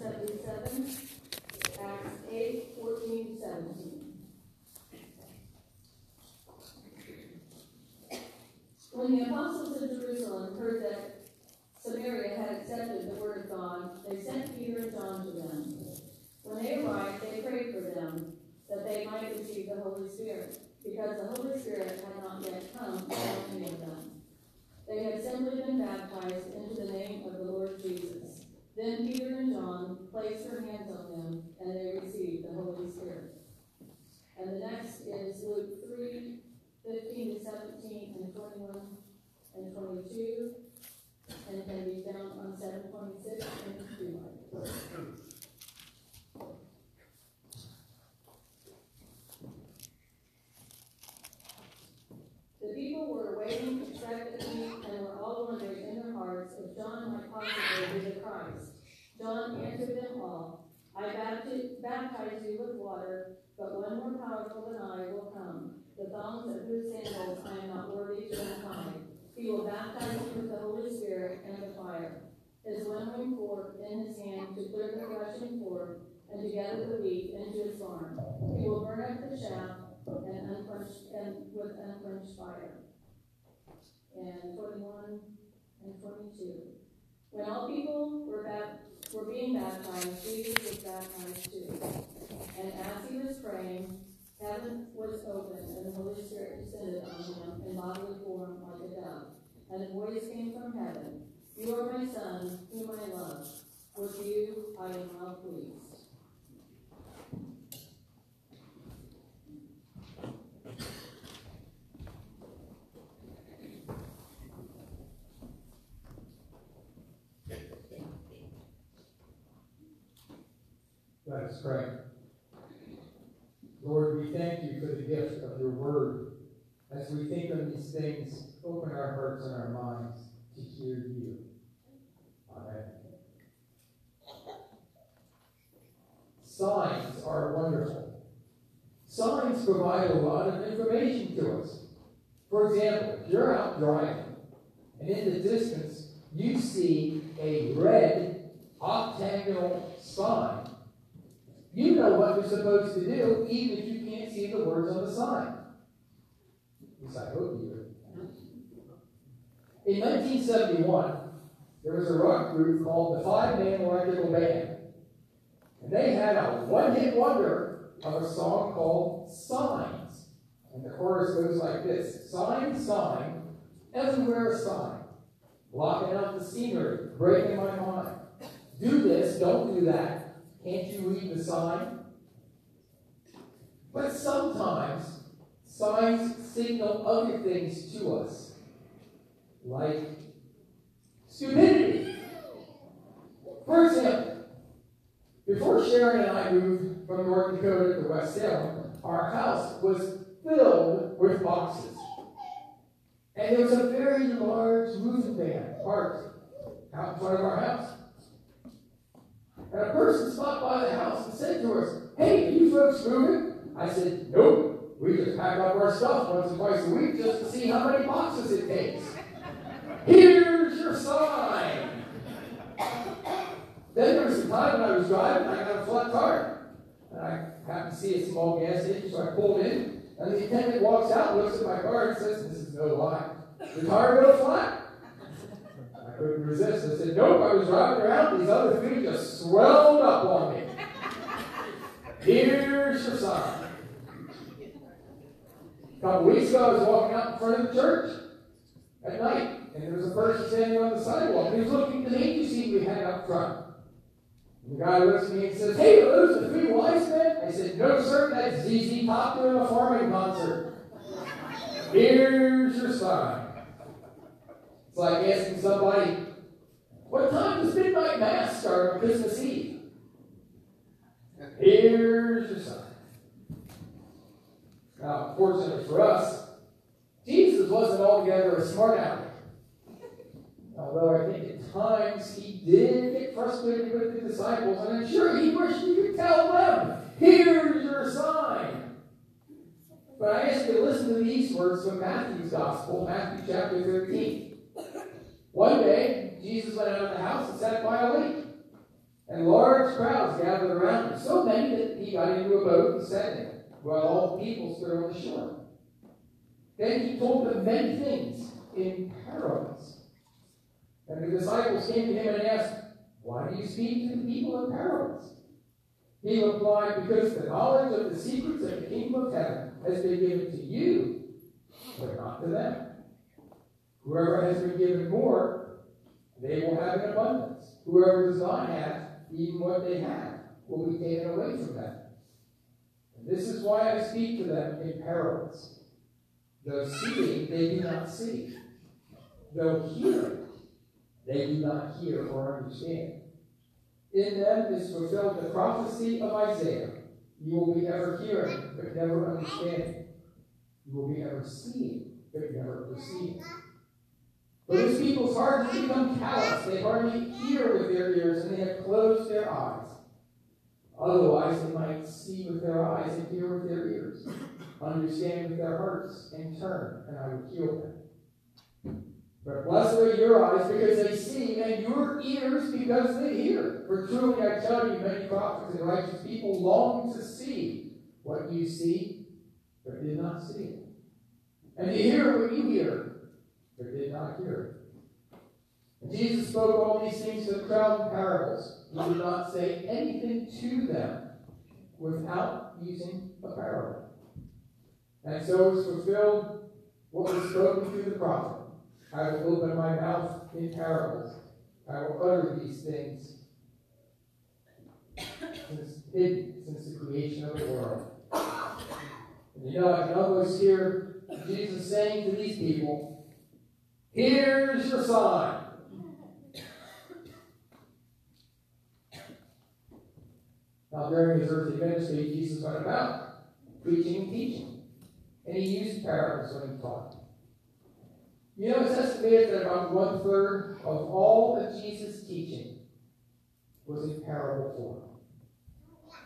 777, Acts 8, 14 to 17. When the apostles of Jerusalem heard that Samaria had accepted the word of God, they sent Peter and John to them. When they arrived, they prayed for them that they might receive the Holy Spirit, because the Holy Spirit had not yet come upon any of them. They had simply been baptized into the name of the Lord Jesus. Then Peter and John placed their hands on them, and they received the Holy Spirit. And the next is Luke 3, 15 to 17, and 21 and 22, and can be found on 726 and 2. The people were waiting expectantly and were all wondering in their hearts if John might possibly be the Christ. John answered them all, I baptize you with water, but one more powerful than I will come, the thongs of whose sandals I am not worthy to untie. He will baptize you with the Holy Spirit and with fire. His winnowing fork in his hand to clear the threshing floor and to gather the wheat into his barn. He will burn up the chaff and unquenched and with unquenched fire. And 21 and 22. When all people were, bap- were being baptized, Jesus was baptized too. And as he was praying, heaven was opened, and the Holy Spirit descended on him in bodily form like a dove. And a voice came from heaven, You are my Son, whom I love. With you I am well pleased. Us pray. We thank you for the gift of your word. As we think on these things, open our hearts and our minds to hear you. Amen. Signs are wonderful. Signs provide a lot of information to us. For example, if you're out driving and in the distance you see a red octagonal sign, you know what you're supposed to do, even if you can't see the words on the sign. At least I hope you. In 1971, there was a rock group called the Five Man Electrical Band. And they had a one hit wonder of a song called Signs. And the chorus goes like this Sign, sign, everywhere a sign. Blocking out the scenery, breaking my mind. Do this, don't do that. Can't you read the sign? But sometimes signs signal other things to us, like stupidity. For example, before Sharon and I moved from North Dakota to West Salem, our house was filled with boxes. And there was a very large roofing van parked out in front of our house. And a person stopped by the house and said to us, Hey, you folks moving? I said, Nope. We just pack up our stuff once or twice a week just to see how many boxes it takes. Here's your sign. Then there was a time when I was driving, I got a flat tire. And I happened to see a small gas station, so I pulled in. And the attendant walks out, looks at my car, and says, This is no lie. The tire go flat I couldn't resist. I said, Nope, I was driving around. These other three just swelled up on me. Here's your sign. A couple weeks ago, I was walking out in front of the church at night, and there was a person standing on the sidewalk. He was looking at the nature sheet we had up front. And the guy looks at me and says, Hey, are those the three wise men? I said, No, sir, that's ZZ Top doing a farming concert. Here's your sign. It's like asking somebody, what time does midnight mass start on Christmas Eve? Here's your sign. Now, fortunately for us, Jesus wasn't altogether a smart aleck. Although I think at times he did get frustrated with the disciples, and I'm sure he wished he could tell them, here's your sign. But I ask you to listen to these words from Matthew's Gospel, Matthew chapter 13. One day, Jesus went out of the house and sat by a lake. And large crowds gathered around him, so many that he got into a boat and sat it, while all the people stood on the shore. Then he told them many things in parables. And the disciples came to him and asked, Why do you speak to the people in parables? He replied, Because the knowledge of the secrets of the kingdom of heaven has been given to you, but not to them. Whoever has been given more, they will have in abundance. Whoever does not have, even what they have, will be taken away from them. And this is why I speak to them in parables. Though seeing, they do not see. Though hearing, they do not hear or understand. In them is fulfilled the prophecy of Isaiah. You will be ever hearing, but never understanding. You will be ever seeing, but never perceiving. For this people's hearts have become callous. They hardly hear with their ears, and they have closed their eyes. Otherwise, they might see with their eyes and hear with their ears, understand with their hearts, and turn, and I would heal them. But blessed are your eyes because they see, and your ears because they hear. For truly I tell you, many prophets and righteous people long to see what you see, but did not see it. And to hear what you hear, but did not hear. And Jesus spoke all these things to the crowd in parables. He did not say anything to them without using a parable. And so it was fulfilled what was spoken through the prophet. I will open my mouth in parables. I will utter these things since hidden since the creation of the world. And you know, I can almost hear Jesus saying to these people, Here's your sign. Now, during his earthly ministry, Jesus went about preaching and teaching. And he used parables when he taught. You know, it's estimated that about one third of all of Jesus' teaching was in parable form.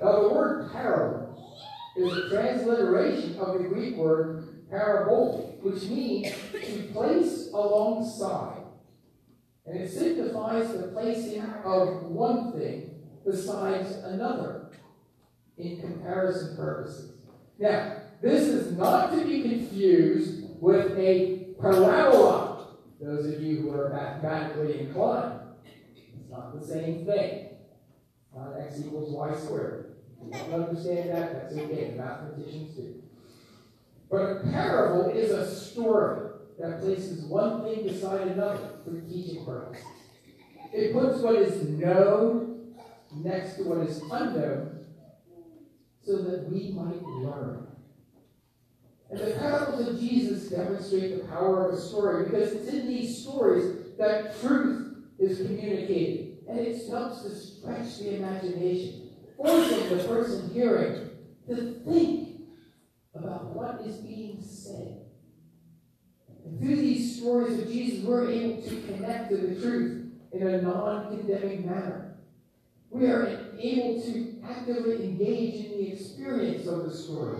Now, the word parable is a transliteration of the Greek word parabole, which means to place alongside. And it signifies the placing of one thing besides another in comparison purposes. Now, this is not to be confused with a parabola. Those of you who are mathematically inclined, it's not the same thing. Not x equals y squared. If you don't understand that, that's okay. The mathematicians do. But a parable is a story that places one thing beside another for teaching purposes. It puts what is known next to what is unknown so that we might learn. And the parables of Jesus demonstrate the power of a story because it's in these stories that truth is communicated. And it helps to stretch the imagination, forcing the person hearing to think what is being said. And through these stories of Jesus, we're able to connect to the truth in a non condemning manner. We are able to actively engage in the experience of the story.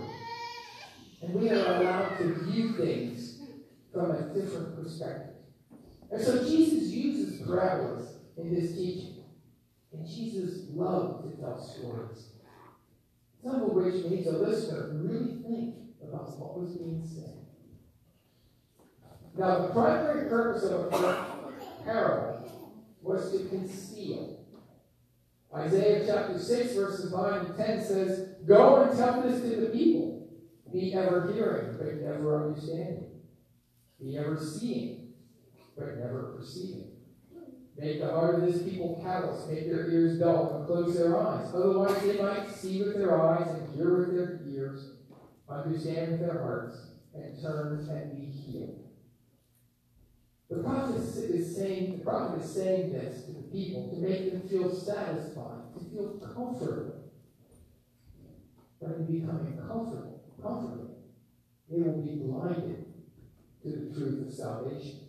And we are allowed to view things from a different perspective. And so Jesus uses parables in his teaching. And Jesus loved to tell stories. Some of which makes a listener really think about what was being said. Now, the primary purpose of a parable was to conceal. Isaiah chapter 6, verses 9 and 10 says, Go and tell this to the people. Be ever hearing, but never understanding. Be ever seeing, but never perceiving. Make the heart of this people callous, make their ears dull, and close their eyes. Otherwise, they might see with their eyes and hear with their ears, understand their hearts, and turn and be healed. The prophet is saying, the prophet is saying this to the people to make them feel satisfied, to feel comfortable. But in becoming comfortable, comfortable, they will be blinded to the truth of salvation.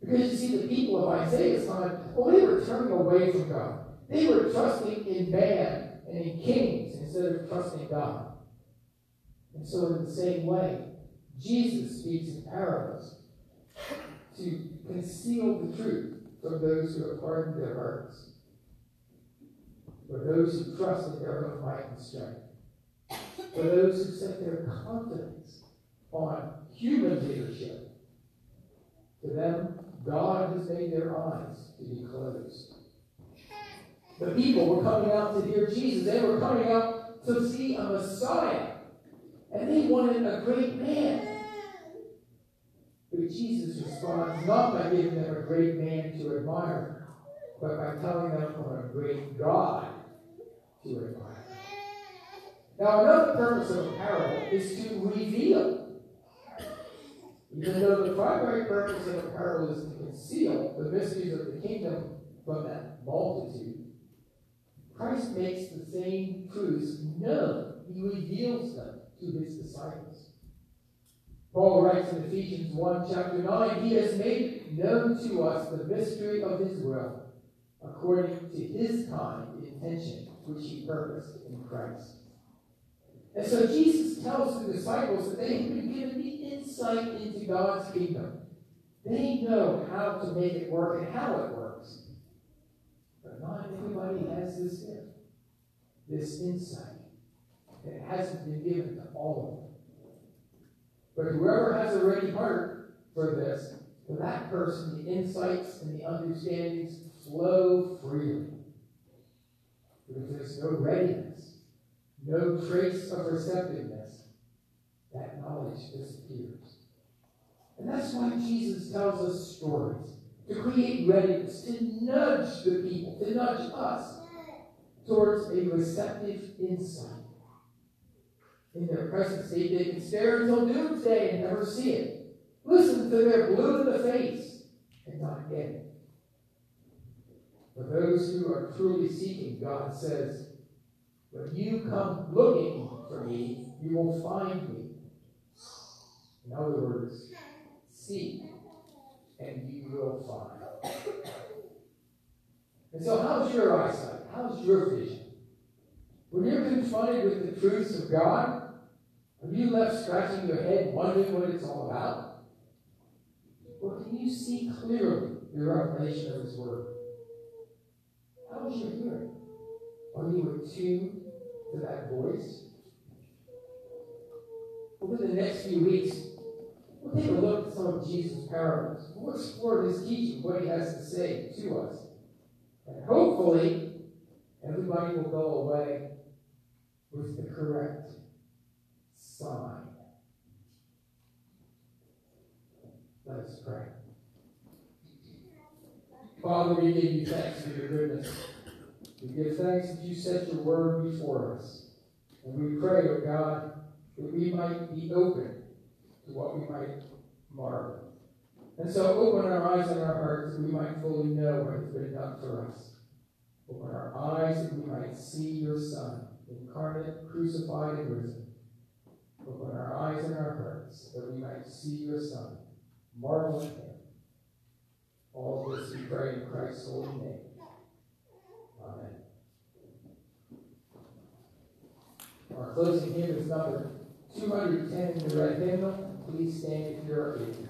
Because you see, the people of Isaiah's time, well, they were turning away from God. They were trusting in man and in kings instead of trusting God. And so, in the same way, Jesus speaks in parables to conceal the truth from those who have hardened their hearts. for those who trust in their own might and strength, for those who set their confidence on human leadership. To them, God has made their eyes to be closed. The people were coming out to hear Jesus. They were coming out to see a Messiah. And they wanted a great man. But Jesus responds not by giving them a great man to admire, but by telling them of a great God to admire. Now, another purpose of a parable is to reveal. Even though the primary purpose of a parable is to conceal the mysteries of the kingdom from that multitude, Christ makes the same truths known. He reveals them to his disciples. Paul writes in Ephesians 1, chapter 9, He has made known to us the mystery of His will, according to His kind intention, which He purposed in Christ. And so Jesus tells the disciples that they have been given the insight into God's kingdom. They know how to make it work and how it works. But not everybody has this gift, this insight. It hasn't been given to all of them. But whoever has a ready heart for this, for that person, the insights and the understandings flow freely. If there's no readiness, no trace of receptiveness, that knowledge disappears. And that's why Jesus tells us stories to create readiness, to nudge the people, to nudge us towards a receptive insight. In their present state, they can stare until doomsday and never see it. Listen to their blue in the face and not get it. For those who are truly seeking, God says, when you come looking for me, you will find me. In other words, seek and you will find. And so, how's your eyesight? How's your vision? When you're confronted with the truths of God, are you left scratching your head wondering what it's all about? Or can you see clearly the revelation of His Word? How's your hearing? Are you attuned to that voice? Over the next few weeks, we'll take a look at some of Jesus' parables. We'll explore his teaching, what he has to say to us. And hopefully, everybody will go away with the correct sign. Let us pray. Father, we give you thanks for your goodness. We give thanks that you set your word before us. And we pray, O oh God, that we might be open to what we might marvel. And so open our eyes and our hearts that we might fully know what has been done for us. Open our eyes that we might see your Son, incarnate, crucified, and risen. Open our eyes and our hearts that we might see your Son, marvel at him. All this we pray in Christ's holy name. Amen. Our closing hymn is number 210 in the red hymnal. Please stand if you're able.